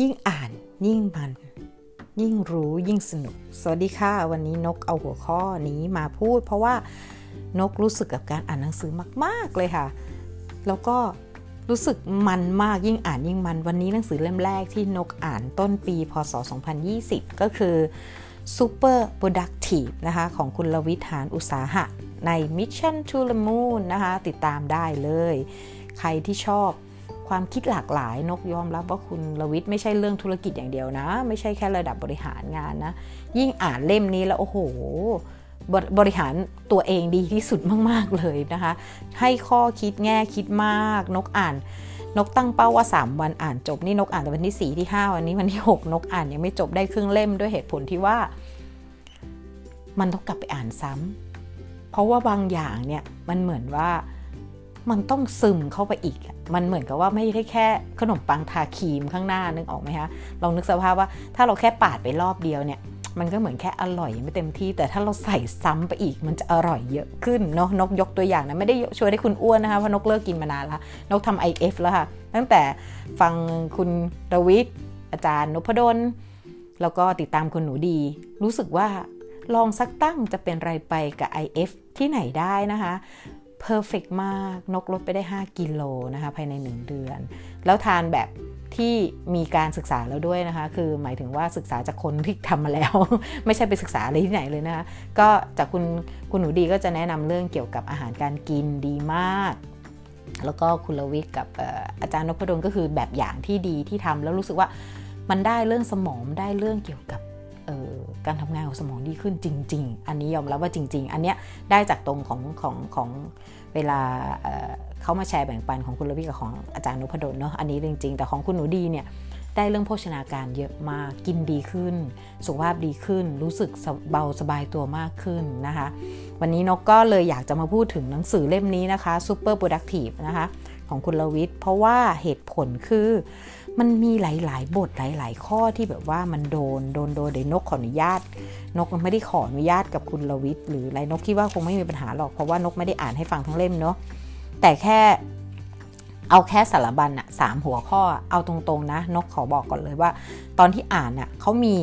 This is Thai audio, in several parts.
ยิ่งอ่านยิ่งมัน ยิ่งรู้ยิ่งสนุก สวัสดีค่ะ วันนี้นกเอาหัวข้อนี้มาพูด เพราะว่านกรู้สึกกับการอ่านหนังสือมาก ๆเลยค่ะ แล้วก็รู้สึกมันมากยิ่งอ่านยิ่งมัน วันนี้หนังสือเล่มแรกที่นกอ่านต้นปี พศ 2020 ก็คือ Super Productive นะคะของคุณลวิทหานอุตสาหะ ใน Mission to the Moon นะคะ ติดตามได้เลย ใครที่ชอบ ความคิดหลากหลายนกยอมรับว่าคุณลวิทย์ไม่ใช่เรื่องธุรกิจอย่างเดียวนะ ไม่ใช่แค่ระดับบริหารงานนะ ยิ่งอ่านเล่มนี้แล้วโอ้โหบริหารตัวเองดีที่สุดมากๆเลยนะคะ ให้ข้อคิดแง่คิดมาก นกอ่าน นกตั้งเป้าว่า 3 วันอ่านจบนี่นกอ่านแต่วันที่ 4 ที่ 5 วันนี้วันที่ 6 นกอ่านยังไม่จบได้ครึ่งเล่มด้วยเหตุผลที่ว่า มันต้องกลับไปอ่านซ้ำเพราะว่าบางอย่างเนี่ยมันเหมือนว่า มันต้องซึมเข้าไปอีก มันเหมือนกับว่าไม่ได้แค่ขนมปังทาครีมข้างหน้านึกออกไหมคะลองนึกสภาพว่าถ้าเราแค่ปาดไปรอบเดียวเนี่ยมันก็เหมือนแค่อร่อยไม่เต็มที่ แต่ถ้าเราใส่ซ้ำไปอีกมันจะอร่อยเยอะขึ้นเนาะนกยกตัวอย่างนะไม่ได้ช่วยให้คุณอ้วนนะคะเพราะนกเลิกกินมานานละนกทำ IF แล้วค่ะ ตั้งแต่ฟังคุณดวิดอาจารย์นพดลแล้วก็ติดตามคุณหนูดี รู้สึกว่าลองสักตั้งจะเป็นไรไปกับ IF ที่ไหนได้นะคะ เพอร์เฟกมาก นกลดไปได้ 5 กิโลนะคะภายใน 1 เดือน แล้วทานแบบที่มีการศึกษาแล้วด้วยนะคะ คือหมายถึงว่าศึกษาจากคนที่ทำมาแล้ว ไม่ใช่ไปศึกษาอะไรที่ไหนเลยนะคะ ก็จากคุณคุณหนูดีก็จะแนะนำเรื่องเกี่ยวกับอาหารการกินดีมาก แล้วก็คุณลวิทกับอาจารย์นพดลก็คือแบบอย่างที่ดีที่ทำแล้วรู้สึกว่ามันได้เรื่องสมองได้เรื่องเกี่ยวกับ การทำงานของสมองดีขึ้นจริง ๆ อันนี้ยอมรับว่าจริง ๆ อันเนี้ยได้จากตรงของของของเวลาเขามาแชร์แบ่งปันของคุณลวิกับของอาจารย์นุพดลเนาะอันนี้จริง ๆ แต่ของคุณหนูดีเนี่ยได้เรื่องโภชนาการเยอะมาก กินดีขึ้น สุขภาพดีขึ้น รู้สึกเบาสบายตัวมากขึ้นนะคะ วันนี้นกก็เลยอยากจะมาพูดถึงหนังสือเล่มนี้นะคะ Super Productive นะคะ ของคุณลวิทเพราะว่าเหตุผลคือ มันมีหลาย ๆ บทหลาย ๆ ข้อที่แบบว่ามันโดนโดนโดนเดี๋ยวนกขออนุญาต นกไม่ได้ขออนุญาตกับคุณลวิทหรืออะไรนกคิดว่าคงไม่มีปัญหาหรอกเพราะว่านกไม่ได้อ่านให้ฟังทั้งเล่มเนาะแต่แค่เอาแค่สารบัญอะสามหัวข้อเอาตรงๆนะ นกขอบอกก่อนเลยว่า ตอนที่อ่านอะเขามี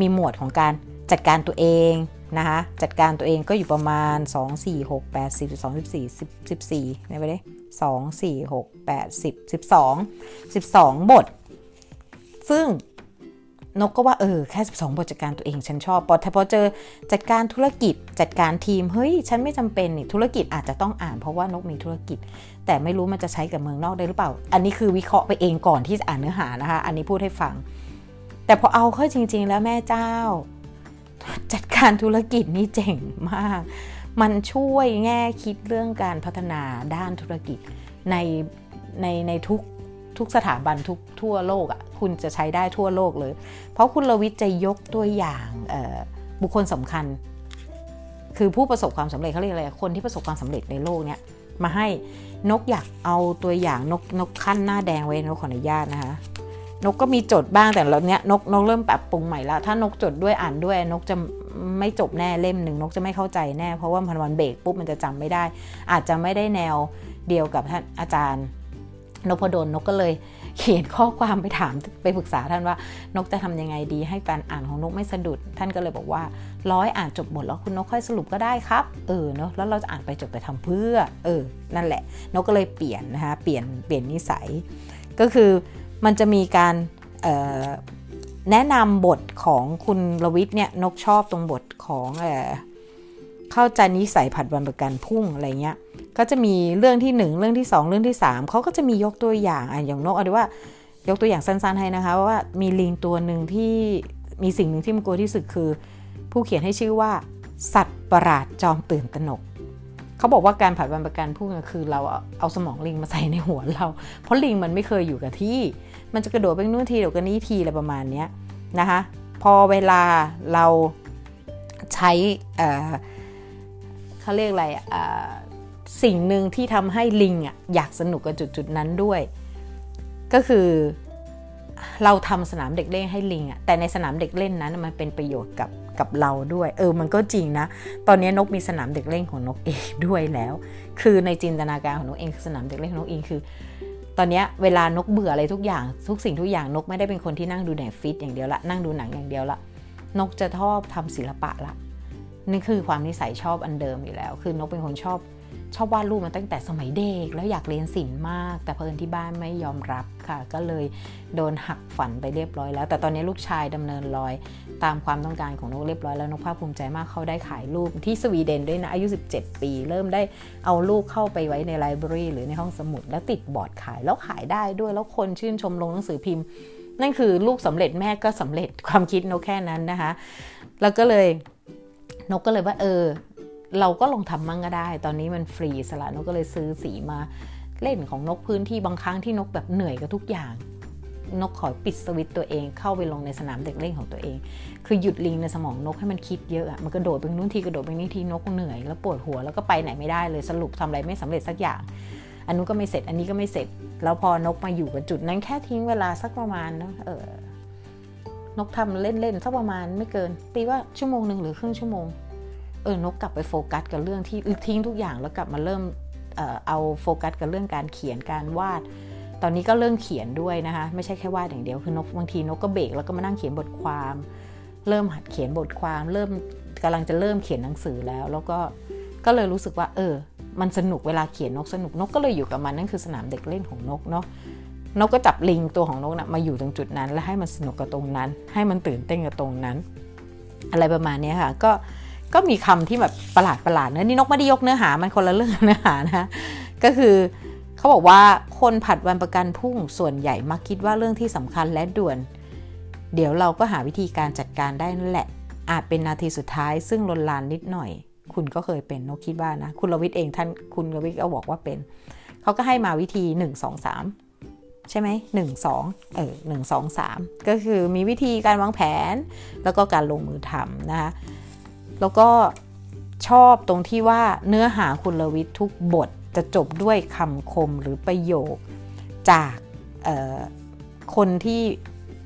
มีหมวดของการจัดการตัวเอง นะคะจัดการตัวเองก็อยู่ประมาณ 2 4 6 8 10 12 14 10 14ไม่ยไปเลย2 4 6 8 10 12 12 บท ซึ่งนกก็ว่าเออแค่ 12 บทจัดการตัวเองฉันชอบพอพอเจอจัดการธุรกิจจัดการทีมเฮ้ยฉันไม่จำเป็นนี่ธุรกิจอาจจะต้องอ่านเพราะว่านกมีธุรกิจ แต่ไม่รู้มันจะใช้กับเมืองนอกได้หรือเปล่า อันนี้คือวิเคราะห์ไปเองก่อนที่จะอ่านเนื้อหานะคะ อันนี้พูดให้ฟัง แต่พอเอาเข้าจริง ๆ แล้วแม่เจ้า จัดการธุรกิจนี่เจ๋งมาก มันช่วยแง่คิดเรื่องการพัฒนาด้านธุรกิจในในในทุกทุกสถาบันทุกทั่วโลกอะ่ะคุณจะใช้ได้ทั่วโลกเลย เพราะคุณลวิทจะยกตัวอย่างบุคคลสำคัญ คือผู้ประสบความสำเร็จเขาเรียกอะไรคนที่ประสบความสำเร็จในโลกเนี้ยมาให้นกอยากเอาตัวอย่างนกนกขั้นหน้าแดงไว้นกขออนุญาตนะคะ นกก็มีจดบ้างแต่แล้วเนี้ยนกนกเริ่มปรับปรุงใหม่แล้วถ้านกจดด้วยอ่านด้วยนกจะไม่จบแน่เล่มหนึ่งนกจะไม่เข้าใจแน่ เพราะว่าพันวันเบรกปุ๊บมันจะจำไม่ได้ อาจจะไม่ได้แนวเดียวกับท่านอาจารย์นพดลนกก็เลยเขียนข้อความไปถามไปปรึกษาท่านว่านกจะทำยังไงดี ให้การอ่านของนกไม่สะดุด ท่านก็เลยบอกว่าร้อยอ่านจบบทแล้วคุณนกค่อยสรุปก็ได้ครับเออเนาะแล้วเราจะอ่านไปจบไปทำเพื่อ เออ นั่นแหละ นกก็เลยเปลี่ยนนะคะเปลี่ยนเปลี่ยนนิสัย ก็คือ มันจะมีการแนะนำบทของคุณลวิทย์เนี่ยนกชอบตรงบทของเอเข้าใจนิสัยผัดวันประกันพุ่งอะไรเงี้ยก็จะมีเรื่องที่ 1 เรื่องที่ 2 เรื่องที่ 3เขาก็จะมียกตัวอย่างอะอย่างนกเอาดูว่ายกตัวอย่างสั้นๆให้นะคะว่ามีลิงตัวหนึ่งที่มีสิ่งหนึ่งที่มันกลัวที่สุดคือ ผู้เขียนให้ชื่อว่า สัตว์ประหลาดจอมตื่นตระหนก เขาบอกว่าการผัดวันประกันพุ่งคือเราเอาสมองลิงมาใส่ในหัวเรา เพราะลิงมันไม่เคยอยู่กับที่ มันจะกระโดดไปนู่นทีเดี๋ยวกันนี้ทีอะไรประมาณนี้นะคะ พอเวลาเราใช้เขาเรียกอะไรสิ่งหนึ่งที่ทำให้ลิงออยากสนุกกับจุดจุดนั้นด้วย ก็คือ เราทำสนามเด็กเล่นให้ลิงอะแต่ในสนามเด็กเล่นนั้นมันเป็นประโยชน์กับกับเราด้วย เออมันก็จริงนะ ตอนนี้นกมีสนามเด็กเล่นของนกเองด้วยแล้ว คือในจินตนาการของนกเองสนามเด็กเล่นของนกเองคือ ตอนนี้เวลานกเบื่ออะไรทุกอย่าง ทุกสิ่งทุกอย่างนกไม่ได้เป็นคนที่นั่งดูแนฟิตอย่างเดียวละนั่งดูหนังอย่างเดียวละนกจะชอบทำศิลปะละนี่คือความนิสัยชอบอันเดิมอยู่แล้ว คือนกเป็นคนชอบ ชอบวาดรูปมาตั้งแต่สมัยเด็กแล้วอยากเรียนศิลป์มาก แต่เพิ่อนที่บ้านไม่ยอมรับค่ะ ก็เลยโดนหักฝันไปเรียบร้อยแล้ว แต่ตอนนี้ลูกชายดำเนินรอย ตามความต้องการของนกเรียบร้อยแล้วนกภาคภูมิใจมากเขาได้ขายรูปที่สวีเดนด้วยนะอายุ 17 ปี เริ่มได้เอารูปเข้าไปไว้ในไลบรารีหรือในห้องสมุดแล้วติดบอร์ดขายแล้วขายได้ด้วยแล้วคนชื่นชมลงหนังสือพิมพ์ นั่นคือลูกสำเร็จแม่ก็สำเร็จความคิดนกแค่นั้นนะคะ แล้วก็เลยนกก็เลยว่าเออ เราก็ลองทำมั่งก็ได้ ตอนนี้มันฟรีสละนกก็เลยซื้อสีมาเล่นของนกพื้นที่บางครั้งที่นกแบบเหนื่อยกับทุกอย่าง นกขอปิดสวิตตัวเองเข้าไปลงในสนามเด็กเล่นของตัวเอง คือหยุดลิงในสมองนกให้มันคิดเยอะอะมันกระโดดไปนู้นทีกระโดดไปนี่ทีนกเหนื่อยแล้วปวดหัวแล้วก็ไปไหนไม่ได้เลยสรุปทำอะไรไม่สำเร็จสักอย่าง อันนู้นก็ไม่เสร็จอันนี้ก็ไม่เสร็จ แล้วพอนกมาอยู่กับจุดนั้นแค่ทิ้งเวลาสักประมาณนะเออนกทำเล่นๆสักประมาณไม่เกินตีว่าชั่วโมงหนึ่งหรือครึ่งชั่วโมง เออนกกลับไปโฟกัสกับเรื่องที่ทิ้งทุกอย่างแล้วกลับมาเริ่มเอาโฟกัสกับเรื่องการเขียนการวาด ตอนนี้ก็เรื่องเขียนด้วยนะคะไม่ใช่แค่วาดอย่างเดียวคือนกบางทีนกก็เบรกแล้วก็มานั่งเขียนบทความ เริ่มหัดเขียนบทความ เริ่มกำลังจะเริ่มเขียนหนังสือแล้ว แล้วก็ก็เลยรู้สึกว่า เออ มันสนุกเวลาเขียนนกสนุกนกก็เลยอยู่กับมันนั่นคือสนามเด็กเล่นของนกเนาะนกก็จับลิงตัวของนกนะมาอยู่ตรงจุดนั้น แล้วให้มันสนุกกับตรงนั้น ให้มันตื่นเต้นกับตรงนั้น อะไรประมาณนี้ค่ะก็ ก็มีคำที่แบบประหลาดประหลาดเนื้อนี่นกไม่ได้ยกเนื้อหามันคนละเรื่องเนื้อหานะก็คือเขาบอกว่าคนผัดวันประกันพุ่งส่วนใหญ่มักคิดว่าเรื่องที่สำคัญและด่วน เดี๋ยวเราก็หาวิธีการจัดการได้นั่นแหละ อาจเป็นนาทีสุดท้าย ซึ่งลนลานนิดหน่อย คุณก็เคยเป็นนกคิดว่านะ คุณรวิทย์เองท่านคุณรวิทย์ก็บอกว่าเป็นเขาก็ให้มาวิธี 1 2 3ใช่ไหมหนึ่งสองเออหนึ่งสองสามก็คือมีวิธีการวางแผน แล้วก็การลงมือทำนะคะ แล้วก็ชอบตรงที่ว่าเนื้อหาคุณลวิทย์ทุกบทจะจบด้วยคำคมหรือประโยคจากคนที่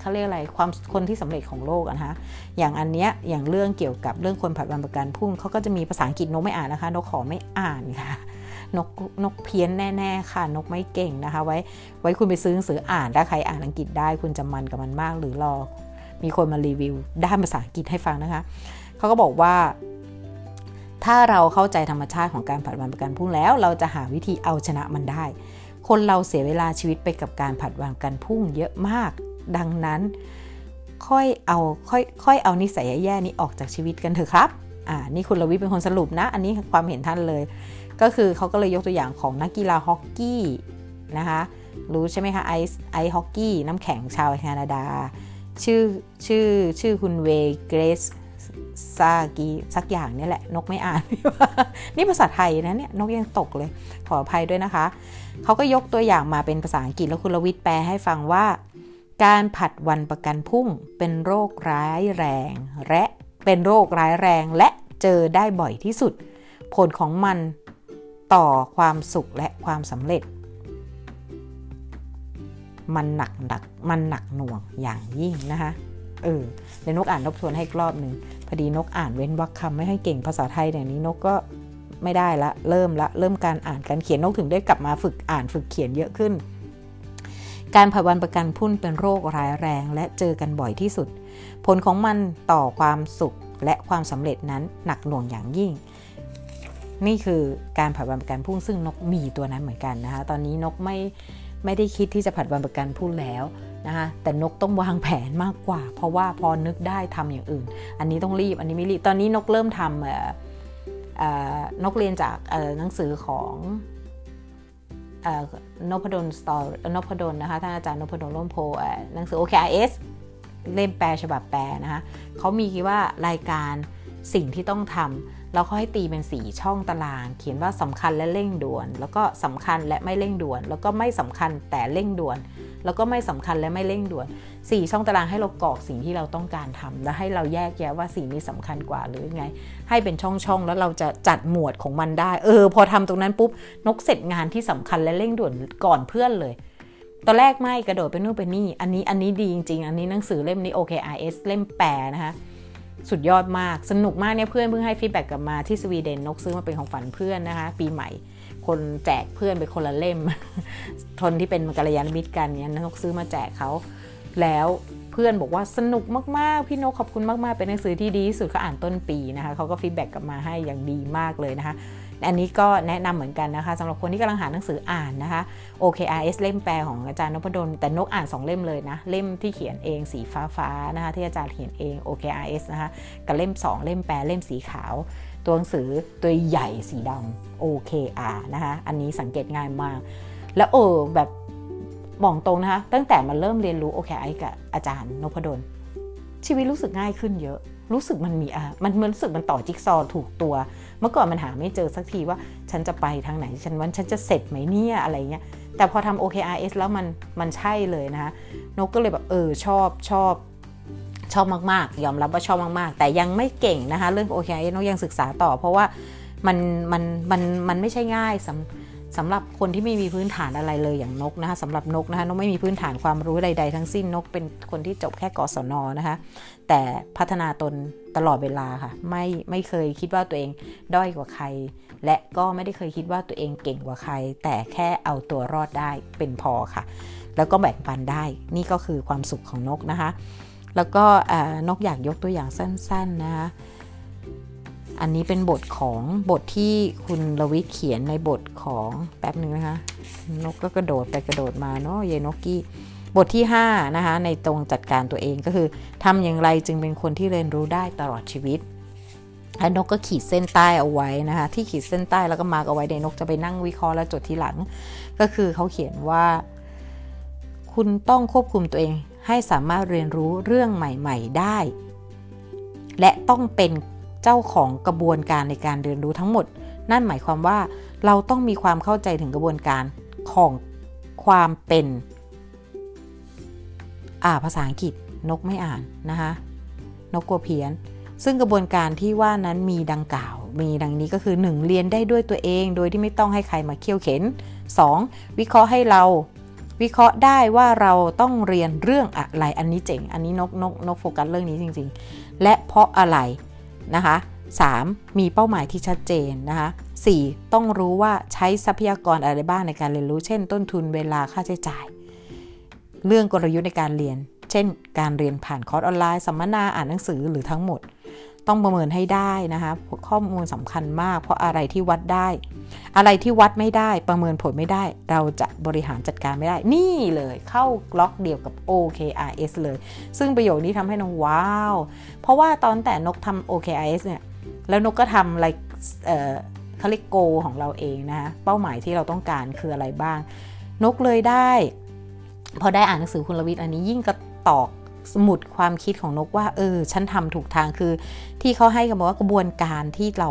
เขาเรียกอะไรความคนที่สำเร็จของโลกนะคะอย่างอันเนี้ยอย่างเรื่องเกี่ยวกับเรื่องคนผัดวันประกันพุ่งเขาก็จะมีภาษาอังกฤษนกไม่อ่านนะคะ นกขอไม่อ่านค่ะ นกนกเพี้ยนแน่ๆค่ะ นกไม่เก่งนะคะ ไว้ไว้คุณไปซื้อหนังสืออ่านถ้าใครอ่านอังกฤษได้ คุณจะมันกับมันมากหรือรอมีคนมารีวิวด้านภาษาอังกฤษให้ฟังนะคะ เขาก็บอกว่า ถ้าเราเข้าใจธรรมชาติของการผัดวันประกันพรุ่งแล้ว เราจะหาวิธีเอาชนะมันได้ คนเราเสียเวลาชีวิตไปกับการผัดวันประกันพุ่งเยอะมาก ดังนั้น ค่อยเอาค่อยค่อยเอานิสัยแย่ๆนี้ออกจากชีวิตกันเถอะครับอ่านี่คุณลวิเป็นคนสรุปนะ อันนี้ความเห็นท่านเลย ก็คือเขาก็เลยยกตัวอย่างของนักกีฬาฮอกกี้นะคะรู้ใช่ไหมคะไอซ์ไอซ์ฮอกกี้น้ำแข็งชาวแคนาดา ชื่อชื่อชื่อคุณเวเกรส ซากีสักอย่างนี่แหละ นกไม่อ่านนี่ภาษาไทยนะเนี่ยนกยังตกเลย ขออภัยด้วยนะคะเขาก็ยกตัวอย่างมาเป็นภาษาอังกฤษแล้วคุณลวิทย์แปลให้ฟังว่า การผัดวันประกันพุ่งเป็นโรคร้ายแรง และเป็นโรคร้ายแรงและเจอได้บ่อยที่สุด ผลของมันต่อความสุขและความสำเร็จ มันหนักหนักมันหนักหน่วงอย่างยิ่งนะคะ เออเดี๋ยวนกอ่านทบทวนให้อีกรอบหนึ่งพอดีนกอ่านเว้นวรรคคำไม่ให้เก่งภาษาไทยอย่างนี้นกก็ไม่ได้ละ เริ่มละ เริ่มการอ่านการเขียนนกถึงได้กลับมาฝึกอ่านฝึกเขียนเยอะขึ้น การผัดวันประกันพุ่นเป็นโรคร้ายแรงและเจอกันบ่อยที่สุด ผลของมันต่อความสุขและความสำเร็จนั้นหนักหน่วงอย่างยิ่ง นี่คือการผัดวันประกันพุ่งซึ่งนกมีตัวนั้นเหมือนกันนะคะ ตอนนี้นกไม่ไม่ได้คิดที่จะผัดวันประกันพุ่งแล้ว นะคะแต่นกต้องวางแผนมากกว่า เพราะว่าพอนึกได้ทำอย่างอื่น อันนี้ต้องรีบอันนี้ไม่รีบตอนนี้นกเริ่มทำนกเรียนจากหนังสือของนพดลสตอร์นพดลนะคะท่านอาจารย์นพดลร่มโพหนังสือ OKRS เล่มแปลฉบับแปลนะคะเขามีคิดว่า รายการสิ่งที่ต้องทำ เราเขาให้ตีเป็นสีช่องตาราง เขียนว่าสำคัญและเร่งด่วน แล้วก็สำคัญและไม่เร่งด่วน แล้วก็ไม่สำคัญแต่เร่งด่วน แล้วก็ไม่สำคัญและไม่เร่งด่วน 4 ช่องตารางให้เรากรอกสิ่งที่เราต้องการทำและให้เราแยกแยะว่าสิ่งนี้สำคัญกว่าหรือไง ให้เป็นช่องๆแล้วเราจะจัดหมวดของมันได้ เออ พอทำตรงนั้นปุ๊บนกเสร็จงานที่สำคัญและเร่งด่วนก่อนเพื่อนเลยตอนแรกไม่กระโดดไปนู่นไปนี่ อันนี้อันนี้ดีจริงๆ อันนี้หนังสือเล่มนี้ OKRS เล่มแปรนะคะ สุดยอดมาก สนุกมากเนี่ยเพื่อนเพิ่งให้ฟีดแบ็กกลับมาที่สวีเดนนกซื้อมาเป็นของฝันเพื่อนนะคะ ปีใหม่ คนแจกเพื่อนไปคนละเล่ม คนที่เป็นกัลยาณมิตรกันเนี่ยนกซื้อมาแจกเขาแล้วเพื่อนบอกว่าสนุกมากๆ พี่นกขอบคุณมากๆ เป็นหนังสือที่ดีที่สุดเขาอ่านต้นปีนะคะเขาก็ feedback กลับมาให้อย่างดีมากเลยนะคะ อันนี้ก็แนะนำเหมือนกันนะคะสำหรับคนที่กำลังหาหนังสืออ่านนะคะ OKRS เล่มแปลของอาจารย์นพดลแต่นกอ่าน 2 เล่มเลยนะ เล่มที่เขียนเองสีฟ้าฟ้านะคะที่อาจารย์เขียนเอง OKRS นะคะกับเล่ม 2 เล่มแปลเล่มสีขาว ตัวหนังสือตัวใหญ่สีดำ OKR นะคะอันนี้สังเกตง่ายมาก แล้วเออแบบบอกตรงนะคะตั้งแต่มาเริ่มเรียนรู้ OKR กับอาจารย์นพดลชีวิตรู้สึกง่ายขึ้นเยอะ รู้สึกมันมีอะมันมันรู้สึกมันต่อจิ๊กซอถูกตัว เมื่อก่อนมันหาไม่เจอสักทีว่าฉันจะไปทางไหนฉันวันฉันจะเสร็จไหมเนี่ยอะไรเงี้ยแต่พอทำ OKRS แล้วมันมันใช่เลยนะคะนกก็เลยแบบเออชอบชอบชอบมากๆ ยอมรับว่าชอบมากๆ แต่ยังไม่เก่งนะคะ เรื่อง OKRS นกยังศึกษาต่อ เพราะว่ามันมันมันมันไม่ใช่ง่ายสำ สำหรับคนที่ไม่มีพื้นฐานอะไรเลยอย่างนกนะคะสำหรับนกนะคะนกไม่มีพื้นฐานความรู้ใด ๆ ทั้งสิ้นนกเป็นคนที่จบแค่กศนนะคะ แต่พัฒนาตนตลอดเวลาค่ะ ไม่ไม่เคยคิดว่าตัวเองด้อยกว่าใคร และก็ไม่ได้เคยคิดว่าตัวเองเก่งกว่าใคร แต่แค่เอาตัวรอดได้เป็นพอค่ะ แล้วก็แบ่งปันได้ นี่ก็คือความสุขของนกนะคะ แล้วก็นกอยากยกตัวอย่างสั้น ๆนะคะ อันนี้เป็นบทของบทที่คุณลวิทเขียนในบทของแป๊บหนึ่งนะคะ นกก็กระโดดไปกระโดดมาเนาะเยนกกี้บทที่5นะคะในตรงจัดการตัวเองก็คือทำอย่างไรจึงเป็นคนที่เรียนรู้ได้ตลอดชีวิตแล้วนกก็ขีดเส้นใต้เอาไว้นะคะ ที่ขีดเส้นใต้แล้วก็มาร์กเอาไว้เดนกจะไปนั่งวิเคราะห์แล้วจดทีหลัง ก็คือเขาเขียนว่า คุณต้องควบคุมตัวเองให้สามารถเรียนรู้เรื่องใหม่ ๆ ได้ และต้องเป็น เจ้าของกระบวนการในการเรียนรู้ทั้งหมด นั่นหมายความว่าเราต้องมีความเข้าใจถึงกระบวนการของความเป็น อ่าภาษาอังกฤษนกไม่อ่านนะคะนกกลัวเพี้ยน ซึ่งกระบวนการที่ว่านั้นมีดังกล่าว มีดังนี้ก็คือ 1. เรียนได้ด้วยตัวเอง โดยที่ไม่ต้องให้ใครมาเคี่ยวเข็น 2. วิเคราะห์ให้เราวิเคราะห์ได้ว่าเราต้องเรียนเรื่องอะไรอันนี้เจ๋ง อันนี้นกนกนกโฟกัสเรื่องนี้จริง ๆ และเพราะอะไร นะคะ 3. มีเป้าหมายที่ชัดเจนนะคะ 4. ต้องรู้ว่าใช้ทรัพยากรอะไรบ้างในการเรียนรู้ เช่น ต้นทุนเวลาค่าใช้จ่าย เรื่องกลยุทธ์ในการเรียน เช่น การเรียนผ่านคอร์สออนไลน์ สัมมนา อ่านหนังสือหรือทั้งหมด ต้องประเมินให้ได้นะคะข้อมูลสำคัญมาก เพราะอะไรที่วัดได้ อะไรที่วัดไม่ได้ประเมินผลไม่ได้ เราจะบริหารจัดการไม่ได้ นี่เลยเข้าล็อกเดียวกับ OKRS เลย ซึ่งประโยคนี้ทำให้น้องว้าว เพราะว่าตอนแต่นกทำ OKRS เนี่ยแล้วนกก็ทำอะไรเออเขาเรียกโกของเราเองนะคะเป้าหมายที่เราต้องการคืออะไรบ้าง นกเลยได้ พอได้อ่านหนังสือคุณลวิทย์อันนี้ยิ่งกระตอก สมุดความคิดของนกว่า เออ ฉันทำถูกทางคือ ที่เขาให้กับอกว่ากระบวนการที่เรา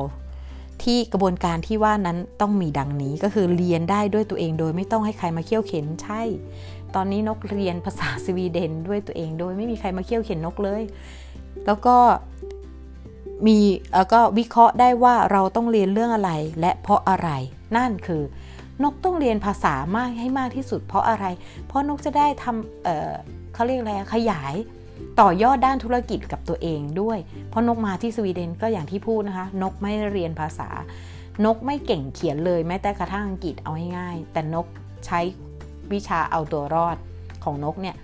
ที่กระบวนการที่ว่านั้นต้องมีดังนี้ก็คือเรียนได้ด้วยตัวเองโดยไม่ต้องให้ใครมาเคี่ยวเข็นใช่ ตอนนี้นกเรียนภาษาสวีเดนด้วยตัวเองโดยไม่มีใครมาเคี่ยวเข็นนกเลย แล้วก็มีแล้วก็วิเคราะห์ได้ว่าเราต้องเรียนเรื่องอะไรและเพราะอะไร นั่นคือนกต้องเรียนภาษามากให้มากที่สุดเพราะอะไร เพราะนกจะได้ทำ เขาเรียกอะไรขยายต่อยอดด้านธุรกิจกับตัวเองด้วย เพราะนกมาที่สวีเดนก็อย่างที่พูดนะคะ นกไม่เรียนภาษา นกไม่เก่งเขียนเลยแม้แต่กระทั่งอังกฤษเอาง่ายๆแต่นกใช้วิชาเอาตัวรอดของนกเนี่ย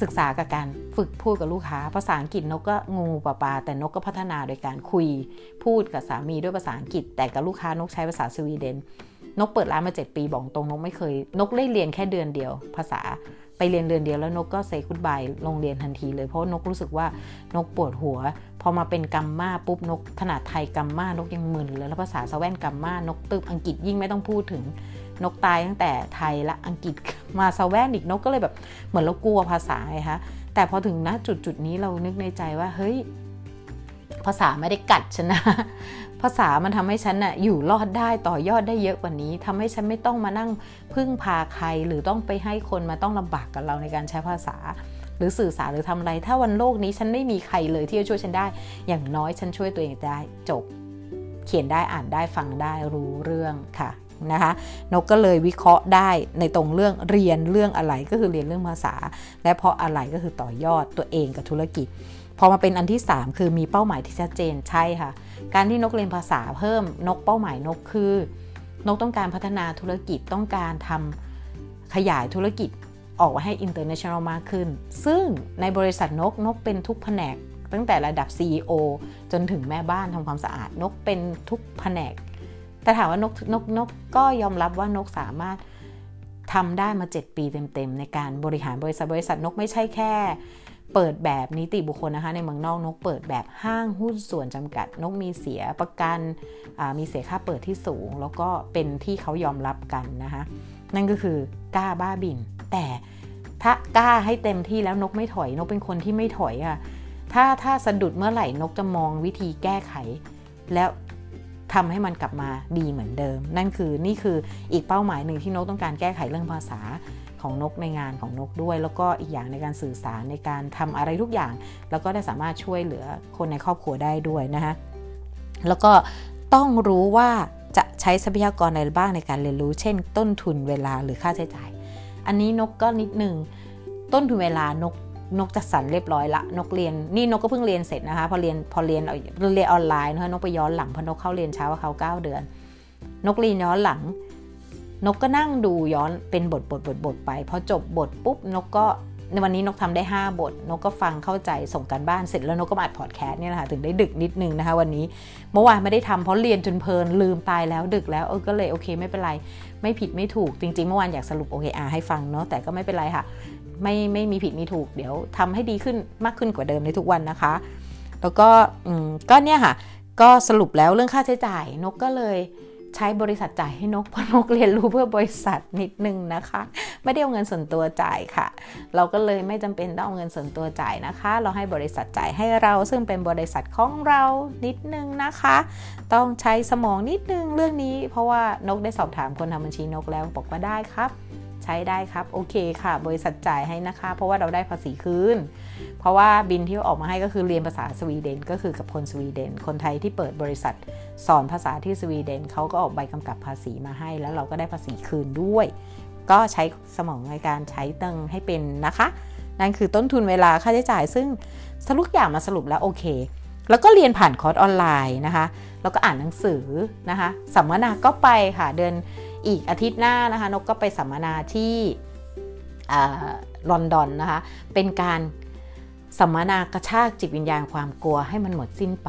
ศึกษากับการฝึกพูดกับลูกค้า ภาษาอังกฤษนกก็งูปลาปลาแต่นกก็พัฒนาโดยการคุยพูดกับสามีด้วยภาษาอังกฤษ แต่กับลูกค้านกใช้ภาษาสวีเดน นกเปิดร้านมา 7 ปีบอกตรงนกไม่เคย นกได้เรียนแค่เดือนเดียว ภาษา ไปเรียนเดือนเดียวแล้วนกก็เซคุดบายโรงเรียนทันทีเลยเพราะนกรู้สึกว่านกปวดหัว พอมาเป็นกัมมาปุ๊บนกขนาดไทยกัมมานกยังมึนเลยแล้วภาษาสแวนกัมมานกตึบอังกฤษยิ่งไม่ต้องพูดถึงนกตายตั้งแต่ไทยละอังกฤษมาสแวนอีกนกก็เลยแบบเหมือนเรากลัวภาษาไงคะแต่พอถึงณจุดจุดนี้เรานึกในใจว่าเฮ้ย ภาษาไม่ได้กัดฉันนะภาษามันทำให้ฉันน่ะอยู่รอดได้ต่อยอดได้เยอะกว่านี้ทำให้ฉันไม่ต้องมานั่งพึ่งพาใคร หรือต้องไปให้คนมาต้องลำบากกับเราในการใช้ภาษา หรือสื่อสารหรือทำอะไร ถ้าวันโลกนี้ฉันไม่มีใครเลยที่จะช่วยฉันได้ อย่างน้อยฉันช่วยตัวเองได้จบ เขียนได้อ่านได้ฟังได้รู้เรื่องค่ะนะคะนกก็เลยวิเคราะห์ได้ในตรงเรื่องเรียนเรื่องอะไรก็คือเรียนเรื่องภาษา และเพราะอะไรก็คือต่อยอดตัวเองกับธุรกิจ พอมาเป็นอันที่ 3 คือมีเป้าหมายที่ชัดเจนใช่ค่ะ การที่นกเรียนภาษาเพิ่มนกเป้าหมายนกคือ นกต้องการพัฒนาธุรกิจต้องการทำขยายธุรกิจออกมาให้ international มากขึ้น ซึ่งในบริษัทนกนกเป็นทุกแผนก ตั้งแต่ระดับ CEO จนถึงแม่บ้านทำความสะอาดนกเป็นทุกแผนก แต่ถามว่านกนกนกก็ยอมรับว่านกสามารถทำได้มา 7 ปีเต็มๆ ในการบริหารบริษัทบริษัทนกไม่ใช่แค่ เปิดแบบนิติบุคคลนะคะ ในเมืองนอกนกเปิดแบบห้างหุ้นส่วนจำกัด นกมีเสียประกันมีเสียค่าเปิดที่สูง แล้วก็เป็นที่เขายอมรับกันนะคะ นั่นก็คือกล้าบ้าบิน แต่ถ้ากล้าให้เต็มที่แล้วนกไม่ถอย นกเป็นคนที่ไม่ถอยอะถ้าถ้าสะดุดเมื่อไหร่นกจะมองวิธีแก้ไข แล้วทำให้มันกลับมาดีเหมือนเดิม นั่นคือนี่คืออีกเป้าหมายหนึ่งที่นกต้องการแก้ไขเรื่องภาษา ของนกในงานของนกด้วย แล้วก็อีกอย่างในการสื่อสารในการทำอะไรทุกอย่าง แล้วก็ได้สามารถช่วยเหลือคนในครอบครัวได้ด้วยนะคะแล้วก็ต้องรู้ว่าจะใช้ทรัพยากรอะไรบ้างในการเรียนรู้ เช่น ต้นทุนเวลาหรือค่าใช้จ่าย อันนี้นกก็นิดนึงต้นทุนเวลานกนกจัดสรรเรียบร้อยละนกเรียนนี่นกก็เพิ่งเรียนเสร็จนะคะ พอเรียนพอเรียนเรียนออนไลน์นะคะนกไปย้อนหลังพราะนกเข้าเรียนเช้าว่าเขา 9 เดือน นกเรียนย้อนหลัง นกก็นั่งดูย้อนเป็นบทบทบทบทไปพอจบบทปุ๊บนกก็ในวันนี้นกทำได้ 5 บท นกก็ฟังเข้าใจส่งกันบ้านเสร็จแล้วนกก็มาอัดพอดแคสต์นี่แหละค่ะถึงได้ดึกนิดนึงนะคะวันนี้เมื่อวานไม่ได้ทำเพราะเรียนจนเพลินลืมตายแล้วดึกแล้วเออก็เลยโอเคไม่เป็นไร ไม่ผิดไม่ถูกจริงๆ เมื่อวานอยากสรุปโอเคอาให้ฟังเนาะแต่ก็ไม่เป็นไรค่ะ ไม่ไม่มีผิดมีถูกเดี๋ยวทำให้ดีขึ้นมากขึ้นกว่าเดิมในทุกวันนะคะ แล้วก็ก็เนี่ยค่ะ ก็สรุปแล้วเรื่องค่าใช้จ่ายนกก็เลย ใช้บริษัทจ่ายให้นกเพราะนกเรียนรู้เพื่อบริษัทนิดนึงนะคะ ไม่ได้เอาเงินส่วนตัวจ่ายค่ะ เราก็เลยไม่จำเป็นต้องเอาเงินส่วนตัวจ่ายนะคะ เราให้บริษัทจ่ายให้เรา ซึ่งเป็นบริษัทของเรานิดนึงนะคะ ต้องใช้สมองนิดนึงเรื่องนี้ เพราะว่านกได้สอบถามคนทำบัญชีนกแล้วบอกว่าได้ครับ ใช้ได้ครับโอเคค่ะ บริษัทจ่ายให้นะคะ เพราะว่าเราได้ภาษีคืน ราะว่าบินที่ออกมาให้ก็คือเรียนภาษาสวีเดนก็คือกับคนสวีเดน คนไทยที่เปิดบริษัทสอนภาษาที่สวีเดนเขาก็ออกใบกำกับภาษีมาให้ แล้วเราก็ได้ภาษีคืนด้วย ก็ใช้สมองในการใช้ตังให้เป็นนะคะ นั่นคือต้นทุนเวลาค่าใช้จ่าย ซึ่งสรุปอย่างมาสรุปแล้วโอเค แล้วก็เรียนผ่านคอร์สออนไลน์นะคะ แล้วก็อ่านหนังสือนะคะสัมมนาก็ไปค่ะเดินอีกอาทิตย์หน้านะคะนกก็ไปสัมมนาที่ลอนดอนนะคะเป็นการ สัมมนากระชากจิตวิญญาณความกลัวให้มันหมดสิ้นไป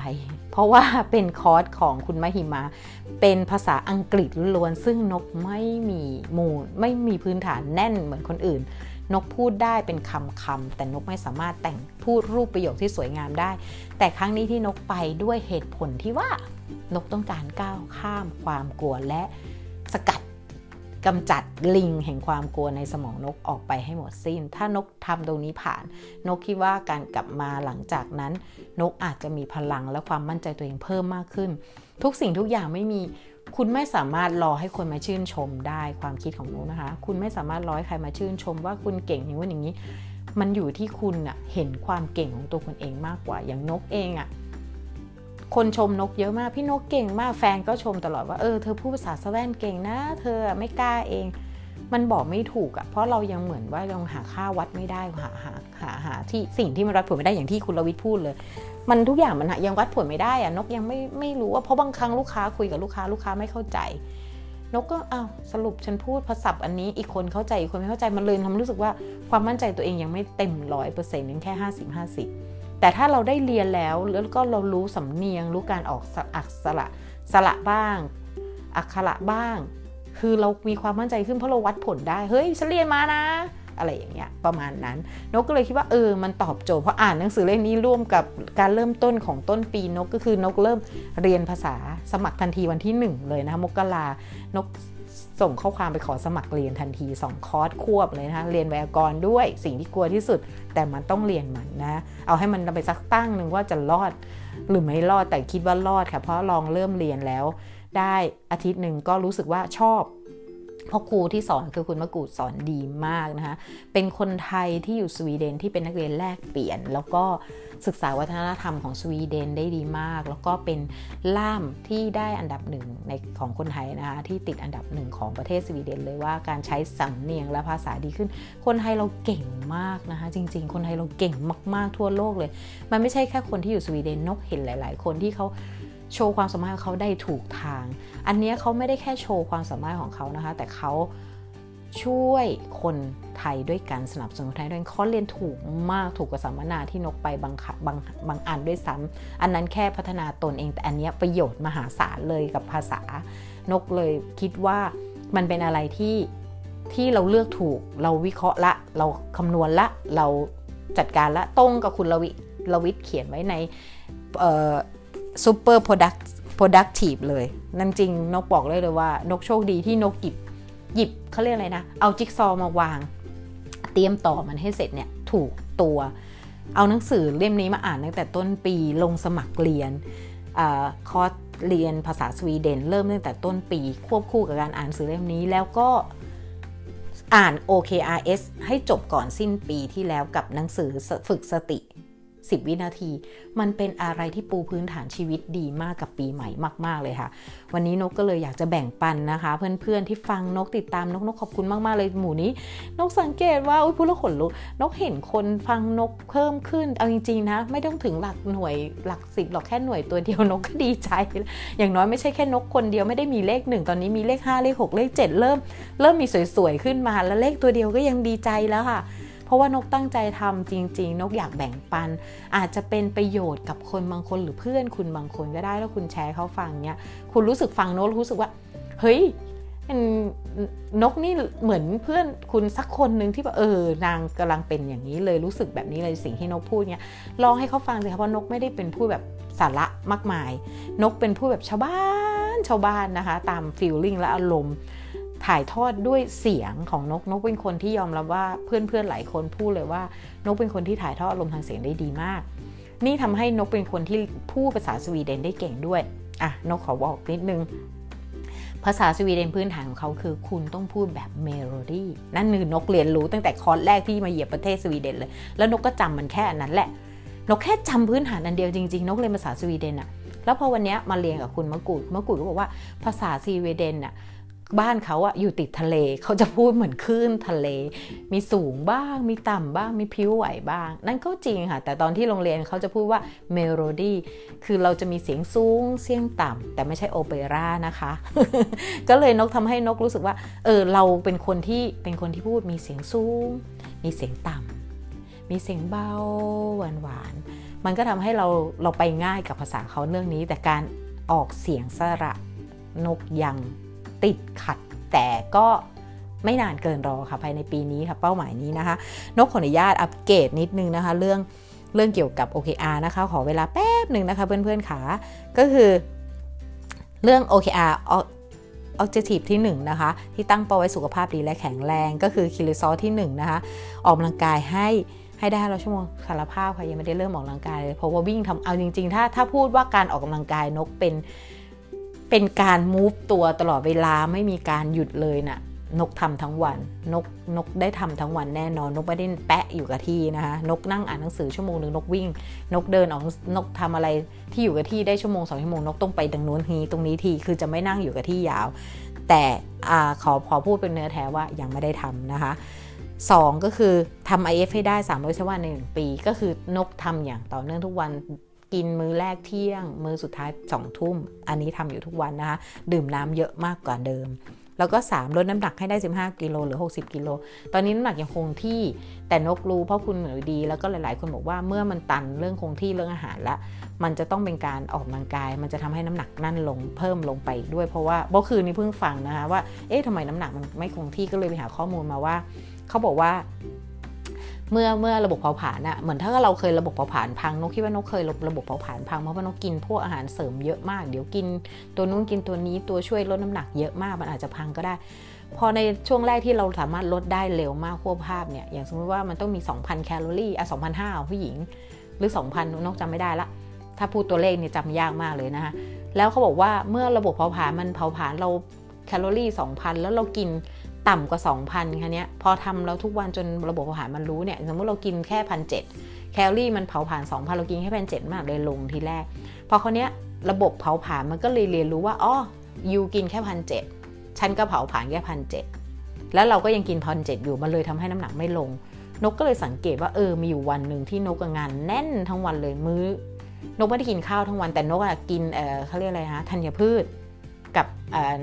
เพราะว่าเป็นคอร์สของคุณมหิมา เป็นภาษาอังกฤษล้วนซึ่งนกไม่มีมูลไม่มีพื้นฐานแน่นเหมือนคนอื่น นกพูดได้เป็นคำคำแต่นกไม่สามารถแต่งพูดรูปประโยคที่สวยงามได้ แต่ครั้งนี้ที่นกไปด้วยเหตุผลที่ว่านกต้องการก้าวข้ามความกลัวและสกัด กำจัดลิงแห่งความกลัวในสมองนกออกไปให้หมดสิ้น ถ้านกทำตรงนี้ผ่าน นกคิดว่าการกลับมาหลังจากนั้น นกอาจจะมีพลังและความมั่นใจตัวเองเพิ่มมากขึ้น ทุกสิ่งทุกอย่างไม่มีคุณไม่สามารถรอให้คนมาชื่นชมได้ความคิดของนกนะคะ คุณไม่สามารถรอให้ใครมาชื่นชม ว่าคุณเก่งอย่างว่าอย่างนี้ มันอยู่ที่คุณอะเห็นความเก่งของตัวคุณเองมากกว่าอย่างนกเองอะ คนชมนกเยอะมากพี่นกเก่งมากแฟนก็ชมตลอดว่าเออเธอพูดภาษาสแวนเก่งนะ เธอไม่กล้าเอง มันบอกไม่ถูกอะ่ะเพราะเรายังเหมือนว่ายังหาค่าวัดไม่ได้หาหาหาหาที่สิ่งที่มันวัดผลไม่ได้อย่างที่คุณลวิทย์พูดเลย มันทุกอย่างมันยังวัดผลไม่ได้อะนกยังไม่ไม่รู้ว่าเพราะบางครั้งลูกค้าคุยกับลูกค้าลูกค้าไม่เข้าใจนกก็อ้าวสรุปฉันพูดภาษาอันนี้อีกคนเข้าใจอีกคนไม่เข้าใจมันเลยทำรู้สึกว่าความมั่นใจตัวเองยังไม่เต็มร้อยเปอร์เซ็นต์ยังแค่ห้าสิบห้าสิบ แต่ถ้าเราได้เรียนแล้วแล้วก็เรารู้สำเนียง รู้การออกอักษระสระบ้าง อักขระบ้าง คือเรามีความมั่นใจขึ้นเพราะเราวัดผลได้เฮ้ยฉันเรียนมานะอะไรอย่างเงี้ยประมาณนั้นนกก็เลยคิดว่าเออมันตอบโจทย์เพราะอ่านหนังสือเล่มนี้ร่วมกับการเริ่มต้นของต้นปีนกก็คือนกเริ่มเรียนภาษาสมัครทันทีวันที่ 1 เลยนะมกรานก ส่งข้อความไปขอสมัครเรียนทันที 2 คอร์สควบเลยนะคะเรียนแวกรด้วยสิ่งที่กลัวที่สุด แต่มันต้องเรียนมันนะเอาให้มันไปสักตั้งหนึ่งว่าจะรอด หรือไม่รอดแต่คิดว่ารอดค่ะเพราะลองเริ่มเรียนแล้ว ได้อาทิตย์หนึ่งก็รู้สึกว่าชอบ พ่อครูที่สอนคือคุณมะกูดสอนดีมากนะคะ เป็นคนไทยที่อยู่สวีเดนที่เป็นนักเรียนแลกเปลี่ยน แล้วก็ศึกษาวัฒนธรรมของสวีเดนได้ดีมาก แล้วก็เป็นล่ามที่ได้อันดับหนึ่งในของคนไทยนะคะที่ติดอันดับหนึ่งของประเทศสวีเดนเลยว่าการใช้สำเนียงและภาษาดีขึ้น คนไทยเราเก่งมากนะคะจริง ๆ คนไทยเราเก่งมาก ๆทั่วโลกเลย มันไม่ใช่แค่คนที่อยู่สวีเดนนกเห็นหลาย ๆ คนที่เขา โชว์ความสามารถของเขาได้ถูกทาง อันนี้เขาไม่ได้แค่โชว์ความสามารถของเขานะคะ แต่เขาช่วยคนไทยด้วยกันสนับสนุนไทยด้วยเขาเรียนถูกมากถูกกว่าสัมมนาที่นกไปบางบางบางอันด้วยซ้ำอันนั้นแค่พัฒนาตนเอง แต่อันนี้ประโยชน์มหาศาลเลยกับภาษานกเลยคิดว่ามันเป็นอะไรที่ที่เราเลือกถูกเราวิเคราะห์ละ เราคำนวณละ เราจัดการละตรงกับคุณลวิลวิทเขียนไว้ใน Super Productive เลย นั่นจริงนกบอกเลยเลยว่า นกโชคดีที่นกหยิบ หยิบเขาเรียกอะไรนะ เอาจิ๊กซอว์มาวาง เตรียมต่อมันให้เสร็จเนี่ยถูกตัว เอาหนังสือเล่มนี้มาอ่านตั้งแต่ต้นปีลงสมัครเรียนอคอร์สเรียนภาษาสวีเดน เริ่มตั้งแต่ต้นปี ควบคู่กับการอ่านหนังสือเล่มนี้แล้วก็อ่าน OKRS ให้จบก่อนสิ้นปีที่แล้วกับหนังสือฝึกสติ 10 วินาที มันเป็นอะไรที่ปูพื้นฐานชีวิตดีมากกับปีใหม่มาก ๆ เลยค่ะ วันนี้นกก็เลยอยากจะแบ่งปันนะคะ เพื่อนๆที่ฟังนกติดตามนกนกขอบคุณมาก ๆ เลยหมู่นี้ นกสังเกตว่าอุ้ยพูดแล้วขนลุกนกเห็นคนฟังนกเพิ่มขึ้นเอาจริงๆนะไม่ต้องถึงหลักหน่วยหลักสิบหรอกแค่หน่วยตัวเดียวนกก็ดีใจ อย่างน้อยไม่ใช่แค่นกคนเดียวไม่ได้มีเลขหนึ่งตอนนี้มีเลข5เลข6เลข7เริ่มเริ่มมีสวยๆขึ้นมาแล้วเลขตัวเดียวก็ยังดีใจแล้วค่ะ เพราะว่านกตั้งใจทำจริง ๆ นกอยากแบ่งปัน อาจจะเป็นประโยชน์กับคนบางคนหรือเพื่อนคุณบางคนก็ได้แล้วคุณแชร์เขาฟังเนี้ยคุณรู้สึกฟังน้ตรู้สึกว่า เฮ้ยนกนี่เหมือนเพื่อนคุณสักคนหนึ่งที่แบบเออนางกำลังเป็นอย่างนี้เลยรู้สึกแบบนี้เลยสิ่งที่นกพูดเนี้ยลองให้เขาฟังสิคะเพราะนกไม่ได้เป็นผู้แบบสาระมากมาย นกเป็นผู้แบบชาวบ้านชาวบ้านนะคะ ตามฟีลลิ่งและอารมณ์ ถ่ายทอดด้วยเสียงของนกนกเป็นคนที่ยอมรับว่าเพื่อนๆหลายคนพูดเลยว่านกเป็นคนที่ถ่ายทอดอารมณ์ทางเสียงได้ดีมาก นี่ทำให้นกเป็นคนที่พูดภาษาสวีเดนได้เก่งด้วยอะนกขอบอกนิดนึงภาษาสวีเดนพื้นฐานของเขาคือคุณต้องพูดแบบเมโลดี้นั่นคือนกเรียนรู้ตั้งแต่คอร์สแรกที่มาเหยียบประเทศสวีเดนเลย แล้วนกก็จำมันแค่อันนั้นแหละ นกแค่จำพื้นฐานอันเดียวจริงๆ นกเรียนภาษาสวีเดนอะแล้วพอวันนี้มาเรียนกับคุณมะกูดมะกูดก็บอกว่าภาษาสวีเดนอะ บ้านเขาอะอยู่ติดทะเล เขาจะพูดเหมือนคลื่นทะเล มีสูงบ้าง มีต่ำบ้าง มีพลิ้วไหวบ้าง นั่นก็จริงค่ะ แต่ตอนที่โรงเรียนเขาจะพูดว่าเมโลดี้ คือเราจะมีเสียงสูง เสียงต่ำ แต่ไม่ใช่โอเปร่านะคะ ก็เลยนกทำให้นกรู้สึกว่า เออ เราเป็นคนที่ เป็นคนที่พูดมีเสียงสูง มีเสียงต่ำ มีเสียงเบาหวานหวาน มันก็ทำให้เรา เราไปง่ายกับภาษาเขาเรื่องนี้ แต่การออกเสียงสระนกยัง ติดขัด แต่ก็ไม่นานเกินรอค่ะภายในปีนี้ค่ะเป้าหมายนี้นะคะ นกขออนุญาตอัปเกรดนิดนึงนะคะ เรื่องเรื่องเกี่ยวกับ OKR นะคะ ขอเวลาแป๊บหนึ่งนะคะเพื่อนๆขาก็คือเรื่อง OKR Objective ที่1นะคะที่ตั้งเป้าไว้สุขภาพดีและแข็งแรง ก็คือคิริซอที่1นะคะออกกำลังกายให้ให้ได้เราชั่วโมงสารภาพค่ะยังไม่ได้เริ่มออกกำลังกายเลยเพราะว่าวิ่งทำเอาจริง ๆ ถ้าถ้าพูดว่าการออกกำลังกายนกเป็น เป็นการมูฟตัวตลอดเวลาไม่มีการหยุดเลยนะ่ะนกทำทั้งวัน นกนกได้ทำทั้งวันแน่นอน นกไม่ได้แปะอยู่กับที่นะคะ นกนั่งอ่านหนังสือชั่วโมงหนึ่งนกวิ่ง นกเดินออกนกทำอะไรที่อยู่กับที่ได้ชั่วโมงสองชั่วโมงนกต้องไปดังนู้นทีตรงนี้ทีคือจะไม่นั่งอยู่กับที่ยาว แต่อขอพอพูดเป็นเนื้อแท้ว่ายังไม่ได้ทำนะคะ 2 ก็คือทำ IF ให้ได้300ชั่วโมงใน1ปี ก็คือนกทำอย่างต่อเนื่องทุกวัน กินมื้อแรกเที่ยง มื้อสุดท้ายสองทุ่ม อันนี้ทำอยู่ทุกวันนะคะดื่มน้ำเยอะมากกว่าเดิม แล้วก็ 3 ลดน้ำหนักให้ได้ 15 กิโลหรือ 60 กิโล ตอนนี้น้ำหนักยังคงที่แต่นกรู้เพราะคุณหนือดี แล้วก็หลาย ๆ คนบอกว่าเมื่อมันตันเรื่องคงที่เรื่องอาหารละ มันจะต้องเป็นการออกกำลังกาย มันจะทำให้น้ำหนักนั่นลงเพิ่มลงไปด้วยเพราะว่าเมื่อคืนนี้เพิ่งฟังนะคะว่าเอ๊ะทำไมน้ำหนักมันไม่คงที่ก็เลยไปหาข้อมูลมาว่าเขาบอกว่า เมื่อเมื่อระบบเผาผลาญอะเหมือนถ้าเราเคยระบบเผาผลาญพังนกคิดว่านกเคยระบบเผาผลาญพังเพราะว่านกกินพวกอาหารเสริมเยอะมาก เดี๋ยวกินตัวนู้นกินตัวนี้ตัวช่วยลดน้ำหนักเยอะมากมันอาจจะพังก็ได้ พอในช่วงแรกที่เราสามารถลดได้เร็วมากควบภาพเนี่ยอย่างสมมติว่ามันต้องมี 2,000 แคลอรี่อะ2,500ผู้หญิง หรือ 2,000นกจำไม่ได้ละ ถ้าพูดตัวเลขเนี่ยจำยากมากเลยนะคะแล้วเขาบอกว่าเมื่อระบบเผาผลาญมันเผาผลาญเราแคลอรี่2,000 แล้วเรากิน ต่ำกว่า 2,000ค่ะเนี้ยพอทำแล้วทุกวันจนระบบอาหารมันรู้เนี่ยสมมติเรากินแค่พันเแคลอรี่มันเผาผ่าน 2,000 เรากินแค่พันเมากเลยลงทีแรก พอเขาเนี้ยระบบเผาผลาญมันก็เลยเรียนรู้ว่าอ๋อ you กินแค่พันเฉันก็เผาผลาญแค่พันเแล้วเราก็ยังกินพันเอยู่มันเลยทำให้น้ำหนักไม่ลง นกก็เลยสังเกตว่าเออมีอยู่วันหนึ่งที่นกงานแน่นทั้งวันเลยมื้อนกไม่ได้กินข้าวทั้งวันแต่นกอะกินเออเขาเรียกอะไรฮะธัญพืชกับ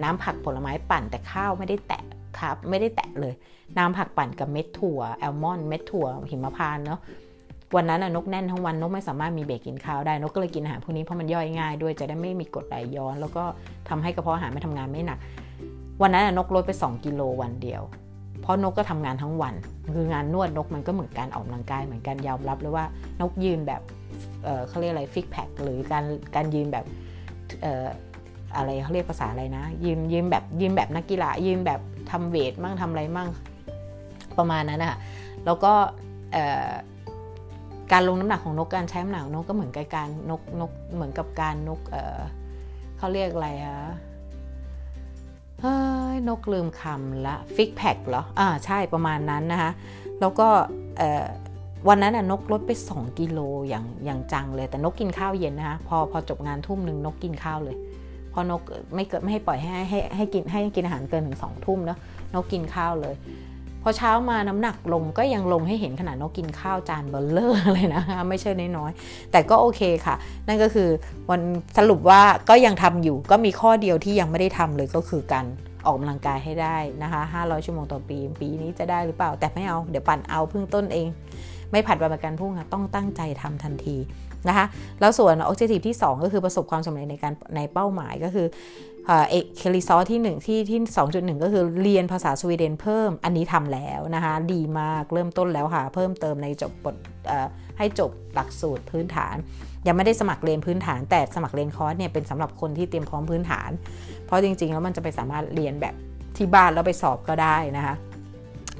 น้ำผักผลไม้ปั่นแต่ข้าวไม่ได้แตะ ครับ ไม่ได้แตะเลย น้ำผักปั่นกับเม็ดถั่วแอลมอนด์เม็ดถั่วหิมพานต์เนาะวันนั้นนกแน่นทั้งวันนกไม่สามารถมีเบรกกินข้าวได้นกก็เลยกินอาหารพวกนี้เพราะมันย่อยง่ายด้วยจะได้ไม่มีกรดไหลย้อน แล้วก็ทำให้กระเพาะอาหารไม่ทำงานไม่หนัก วันนั้นนกลดไป 2 กิโลวันเดียว เพราะนกก็ทำงานทั้งวัน คืองานนวดนกมันก็เหมือนการออกกำลังกายเหมือนกันยอมรับเลยว่านกยืนแบบเเขาเรียกอะไรฟิกแพคหรือการการยืนแบบ อะไรเขาเรียกภาษาอะไรนะ ยืนยืนแบบยืนแบบนักกีฬายืนแบบทำเวทมั่งทำอะไรมั่งประมาณนั้นนะคะแล้วก็การลงน้ำหนักของนกการใช้น้ำหนักนกก็เหมือนกับการนกนกเหมือนกับการนกเเขาเรียกอะไรอะเฮ้ยนกลืมคำละฟิกแพคเหรออ่าใช่ประมาณนั้นนะคะแล้วก็วันนั้นน่ะนกลดไป 2 กิโลอย่างอย่างจังเลย แต่นกกินข้าวเย็นนะคะพอพอจบงานทุ่มหนึ่งนกกินข้าวเลย พอนกไม่เกิดไม่ให้ปล่อยให้ให้ให้กินให้กินอาหารเกินถึงสองทุ่มเนาะนกกินข้าวเลยพอเช้ามาน้ำหนักลงก็ยังลงให้เห็นขนาดนกกินข้าวจานเบ้อเร่อเลยนะคะไม่ใช่น้อยๆแต่ก็โอเคค่ะ นั่นก็คือวันสรุปว่าก็ยังทำอยู่ก็มีข้อเดียวที่ยังไม่ได้ทำเลยก็คือการออกกำลังกายให้ได้นะคะ 500 ชั่วโมงต่อปี ปีนี้จะได้หรือเปล่า แต่ไม่เอา เดี๋ยวปั่นเอาเพิ่งต้นเอง ไม่ผัดวันประกันพรุ่งค่ะ ต้องตั้งใจทำทันที นะคะแล้วส่วน objective ที่ 2 ก็คือประสบความสำเร็จในการในเป้าหมายก็คือkey result ที่ 1 ที่ที่ 2.1 ก็คือเรียนภาษาสวีเดนเพิ่มอันนี้ทำแล้วนะคะ ดีมากเริ่มต้นแล้วค่ะ เพิ่มเติมในจบบทให้จบหลักสูตรพื้นฐาน ยังไม่ได้สมัครเรียนพื้นฐาน แต่สมัครเรียนคอร์สเนี่ยเป็นสำหรับคนที่เตรียมพร้อมพื้นฐาน เพราะจริง ๆ แล้วมันจะไปสามารถเรียนแบบที่บ้านแล้วไปสอบก็ได้นะคะ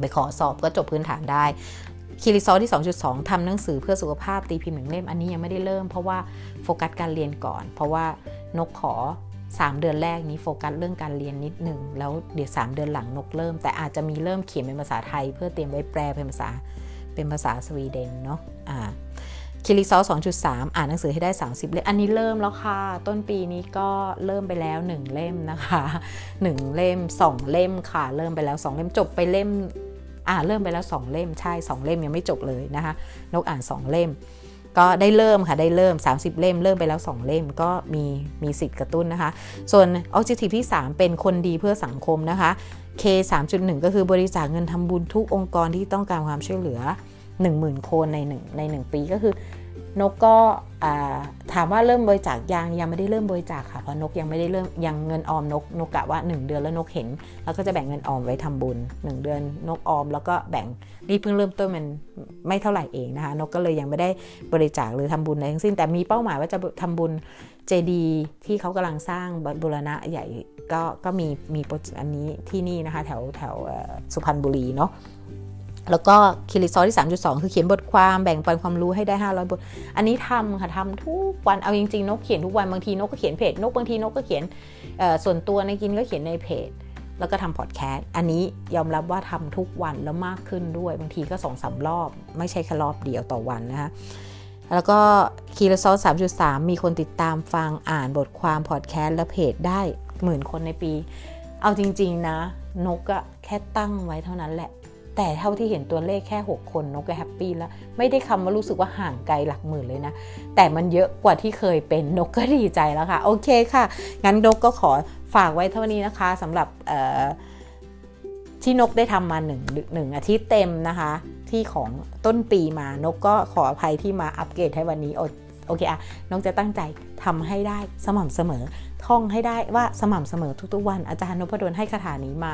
ไปขอสอบก็จบพื้นฐานได้ key result ที่ 2.2ทำหนังสือเพื่อสุขภาพตีพิมพ์หนึ่งเล่มอันนี้ยังไม่ได้เริ่มเพราะว่าโฟกัสการเรียนก่อน เพราะว่านกขอ 3 เดือนแรกนี้โฟกัสเรื่องการเรียนนิดหนึ่งแล้วเดี๋ยว 3 เดือนหลังนกเริ่ม แต่อาจจะมีเริ่มเขียนเป็นภาษาไทย เพื่อเตรียมไว้แปลเป็นภาษาเป็นภาษาสวีเดนเนาะอ่าคิริซอ2.3 อ่านหนังสือให้ได้ 30 เล่ม อันนี้เริ่มแล้วค่ะ ต้นปีนี้ก็เริ่มไปแล้ว 1 เล่มนะคะ 1 เล่ม 2 เล่มค่ะ เริ่มไปแล้ว 2 เล่มจบไปเล่ม อ่าเริ่มไปแล้ว 2 เล่มใช่ 2 เล่มยังไม่จบเลยนะคะนกอ่าน 2 เล่ม ก็ได้เริ่มค่ะได้เริ่ม 30 เล่ม เริ่มไปแล้ว 2 เล่มก็มีมีสิทธิ์กระตุ้นนะคะ ส่วน objective ที่ 3 เป็นคนดีเพื่อสังคมนะคะ K 3.1 ก็คือบริจาคเงินทำบุญทุกองค์กรที่ต้องการความช่วยเหลือ 10,000 คนใน1ใน 1 ปีก็คือ นกก็ถามว่าเริ่มบริจาคยังยังไม่ได้เริ่มบริจาคค่ะเพราะนกยังไม่ได้เริ่มยังเงินออมนกนกกะว่า 1 เดือนแล้วนกเห็น แล้วก็จะแบ่งเงินออมไว้ทำบุญ 1 เดือนนกออม แล้วก็แบ่งนี่เพิ่งเริ่มต้นมันไม่เท่าไหร่เองนะคะนกก็เลยยังไม่ได้บริจาคหรือทำบุญอะไรทั้งสิ้นแต่มีเป้าหมายว่าจะทำบุญเจดีที่เขากำลังสร้างบุรณะใหญ่ก็ก็มีมีอันนี้ที่นี่นะคะแถวแถวสุพรรณบุรีเนาะ แล้วก็คิริซอที่ 3.2 คือเขียนบทความแบ่งปันความรู้ให้ได้ 500 บท อันนี้ทำค่ะทำทุกวันเอาจริงๆ นกเขียนทุกวันบางทีนกก็เขียนเพจนกบางทีนกก็เขียนส่วนตัวในกินก็เขียนในเพจ แล้วก็ทำพอดแคสต์อันนี้ยอมรับว่าทำทุกวันแล้วมากขึ้นด้วย บางทีก็สองสารอบ ไม่ใช่แค่รอบเดียวต่อวันนะคะแล้วก็คีรซอส3.3 มีคนติดตามฟังอ่านบทความพอดแคสต์และเพจได้หมื่นคนในปี เอาจริง ๆ นะ นกก็แค่ตั้งไว้เท่านั้นแหละ แต่เท่าที่เห็นตัวเลขแค่ 6 คนนกก็แฮปปี้แล้ว ไม่ได้คำว่ารู้สึกว่าห่างไกลหลักหมื่นเลยนะ แต่มันเยอะกว่าที่เคยเป็นนกก็ดีใจแล้วค่ะ โอเคค่ะ งั้นนกก็ขอฝากไว้เท่านี้นะคะสำหรับที่นกได้ทำมาหนึ่งหนึ่งอาทิตย์เต็มนะคะ ที่ของต้นปีมานกก็ขออภัยที่มาอัปเกรดให้วันนี้โอเคอะนกจะตั้งใจทำให้ได้สม่ำเสมอ ท่องให้ได้ว่าสม่ำเสมอทุกๆวันอาจารย์นพดลให้คาถานี้มา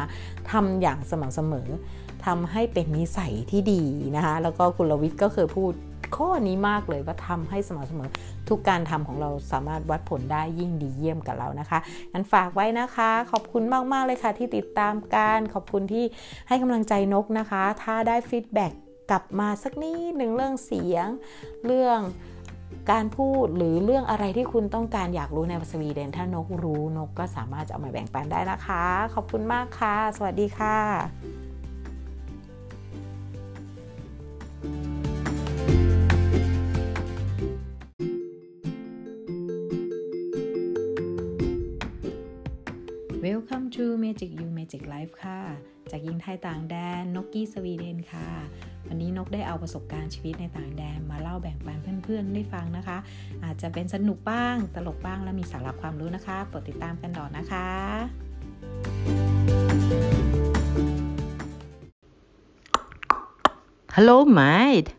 ทำอย่างสม่ำเสมอ ทำให้เป็นนิสัยที่ดีนะคะแล้วก็กุณลวิทย์ก็เคยพูดข้อนี้มากเลยว่าทำให้สม่ำเสมอ ทุกการทำของเราสามารถวัดผลได้ยิ่งดีเยี่ยมกับเรานะคะงั้นฝากไว้นะคะ ขอบคุณมาก ๆ เลยค่ะ ที่ติดตามการขอบคุณที่ให้กำลังใจนกนะคะ ถ้าได้ feedback กลับมาสักนิดหนึ่งเรื่องเสียง เรื่องการพูดหรือเรื่องอะไรที่คุณต้องการอยากรู้ในสวีเดนถ้านกรู้นกก็สามารถจะเอามาแบ่งปันได้นะคะ ขอบคุณมากค่ะ สวัสดีค่ะ Welcome to Magic You Magic Life ค่ะ จากยิงไทยต่างแดนนกกี้สวีเดนค่ะ วันนี้นกได้เอาประสบการณ์ชีวิตในต่างแดนมาเล่าแบ่งปันเพื่อนๆได้ฟังนะคะ อาจจะเป็นสนุกบ้าง ตลกบ้างและมีสาระความรู้นะคะโปรดติดตามกันต่อนะคะ Hello, mate.